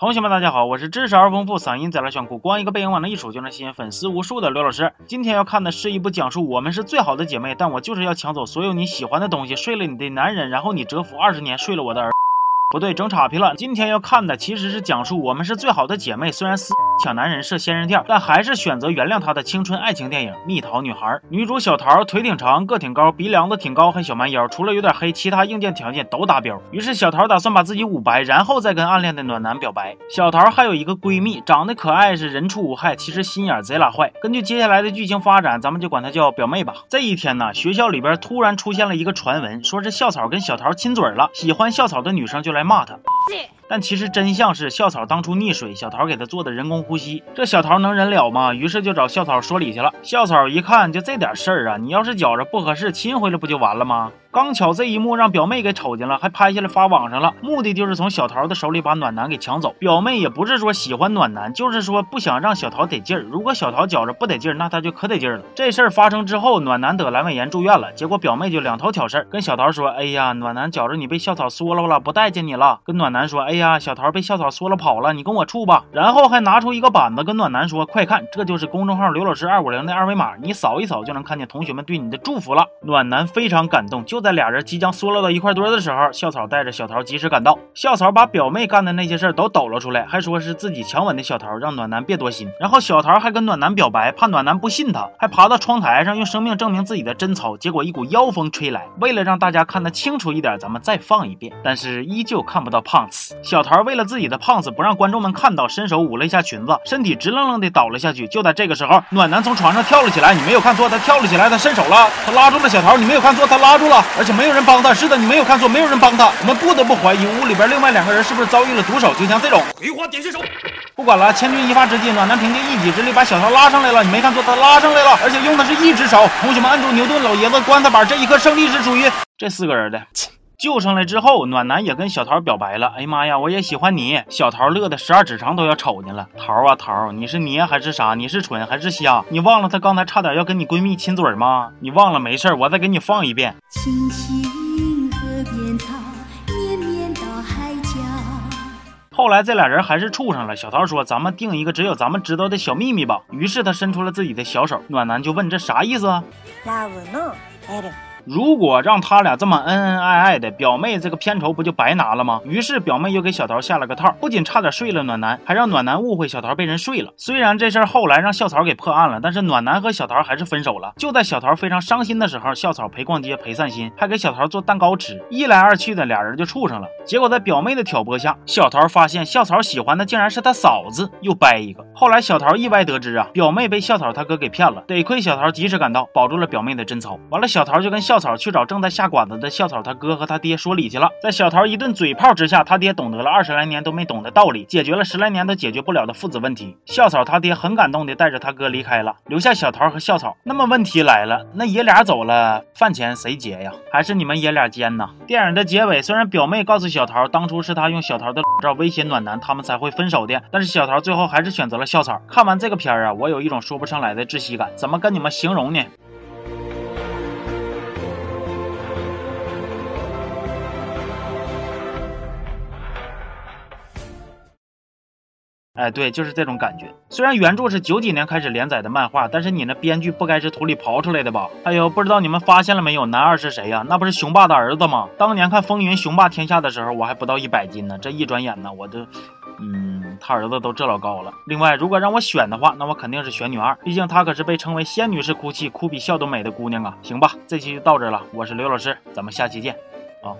同学们，大家好，我是知识而丰富、嗓音贼拉炫酷、光一个背影往那一杵就能吸引粉丝无数的刘老师。今天要看的是一部讲述我们是最好的姐妹，但我就是要抢走所有你喜欢的东西，睡了你的男人，然后你蛰伏二十年，睡了我的儿。不对，整岔劈了。今天要看的其实是讲述我们是最好的姐妹，虽然撕抢男人是仙人跳，但还是选择原谅他的青春爱情电影《蜜桃女孩》。女主小桃腿挺长，个挺高，鼻梁子挺高，还小蛮腰，除了有点黑，其他硬件条件都达标。于是小桃打算把自己捂白，然后再跟暗恋的暖男表白。小桃还有一个闺蜜，长得可爱，是人畜无害，其实心眼贼拉坏。根据接下来的剧情发展，咱们就管她叫表妹吧。这一天呢，学校里边突然出现了一个传闻，说是校草跟小桃亲嘴了，喜欢校草的女生就来骂她。但其实真相是，校草当初溺水，小桃给他做的人工呼吸。这小桃能忍了吗？于是就找校草说理去了。校草一看，就这点事儿啊，你要是觉着不合适，亲回来不就完了吗？刚巧这一幕让表妹给瞅见了，还拍下来发网上了，目的就是从小桃的手里把暖男给抢走。表妹也不是说喜欢暖男，就是说不想让小桃得劲儿。如果小桃觉着不得劲儿，那她就可得劲儿了。这事儿发生之后，暖男得阑尾炎住院了，结果表妹就两头挑事儿，跟小桃说：“哎呀，暖男觉着你被校草缩了了，不待见你了。”跟暖男说：“哎呀，小桃被校草缩了跑了，你跟我处吧。”然后还拿出一个板子跟暖男说：“快看，这就是公众号刘老师二五零的二维码，你扫一扫就能看见同学们对你的祝福了。”暖男非常感动。就在俩人即将。缩落到一块堆的时候，校草带着小桃及时赶到。校草把表妹干的那些事儿都抖了出来，还说是自己强吻的小桃，让暖男别多心。然后小桃还跟暖男表白，怕暖男不信她，还爬到窗台上用生命证明自己的贞操。结果一股妖风吹来，为了让大家看得清楚一点，咱们再放一遍。但是依旧看不到胖子。小桃为了自己的胖子不让观众们看到，伸手捂了一下裙子，身体直愣愣的倒了下去。就在这个时候，暖男从床上跳了起来，你没有看错，他跳了起来，他伸手了，他拉住了小桃，你没有看错，他拉住了，而且没有人帮他。是的，你没有看错，没有人帮他。我们不得不怀疑屋里边另外两个人是不是遭遇了毒手，就像这种葵花点穴手。不管了，千钧一发之际，暖男凭借一己之力把小桃拉上来了。你没看错，他拉上来了，而且用的是一只手。同学们，按住牛顿老爷子棺材板，这一刻胜利是属于这四个人的。救上来之后，暖男也跟小桃表白了。哎呀妈呀，我也喜欢你！小桃乐的十二指肠都要瞅见了。桃啊桃，你是捏还是啥？你是蠢还是瞎？你忘了他刚才差点要跟你闺蜜亲嘴吗？你忘了没事我再给你放一遍。青青河边草，绵绵到海角。后来这俩人还是处上了。小桃说：“咱们定一个只有咱们知道的小秘密吧。”于是他伸出了自己的小手。暖男就问：“这啥意思啊？”如果让他俩这么恩恩爱爱的，表妹这个片酬不就白拿了吗？于是表妹又给小桃下了个套，不仅差点睡了暖男，还让暖男误会小桃被人睡了。虽然这事儿后来让校草给破案了，但是暖男和小桃还是分手了。就在小桃非常伤心的时候，校草陪逛街陪散心，还给小桃做蛋糕吃。一来二去的，俩人就处上了。结果在表妹的挑拨下，小桃发现校草喜欢的竟然是他嫂子，又掰一个。后来小桃意外得知啊，表妹被校草他哥给骗了，得亏小桃及时赶到，保住了表妹的贞操。完了，小桃就跟校草去找正在。下馆子的校草他哥和他爹说理去了，在小桃一顿嘴炮之下，他爹懂得了二十来年都没懂的道理，解决了十来年都解决不了的父子问题。校草他爹很感动的带着他哥离开了，留下小桃和校草。那么问题来了，那爷俩走了，饭钱谁结呀？还是你们爷俩兼呢？电影的结尾，虽然表妹告诉小桃，当初是他用小桃的裸照威胁暖男，他们才会分手的，但是小桃最后还是选择了校草。看完这个片儿啊，我有一种说不上来的窒息感，怎么跟你们形容呢？哎，对，就是这种感觉。虽然原著是九几年开始连载的漫画，但是你那编剧不该是土里刨出来的吧？哎呦，不知道你们发现了没有，男二是谁呀？那不是雄霸的儿子吗？当年看《风云雄霸天下》的时候，我还不到一百斤呢，这一转眼呢，我都，嗯，他儿子都这老高了。另外，如果让我选的话，那我肯定是选女二，毕竟她可是被称为仙女式哭泣，哭比笑都美的姑娘啊。行吧，这期就到这了，我是刘老师，咱们下期见，啊。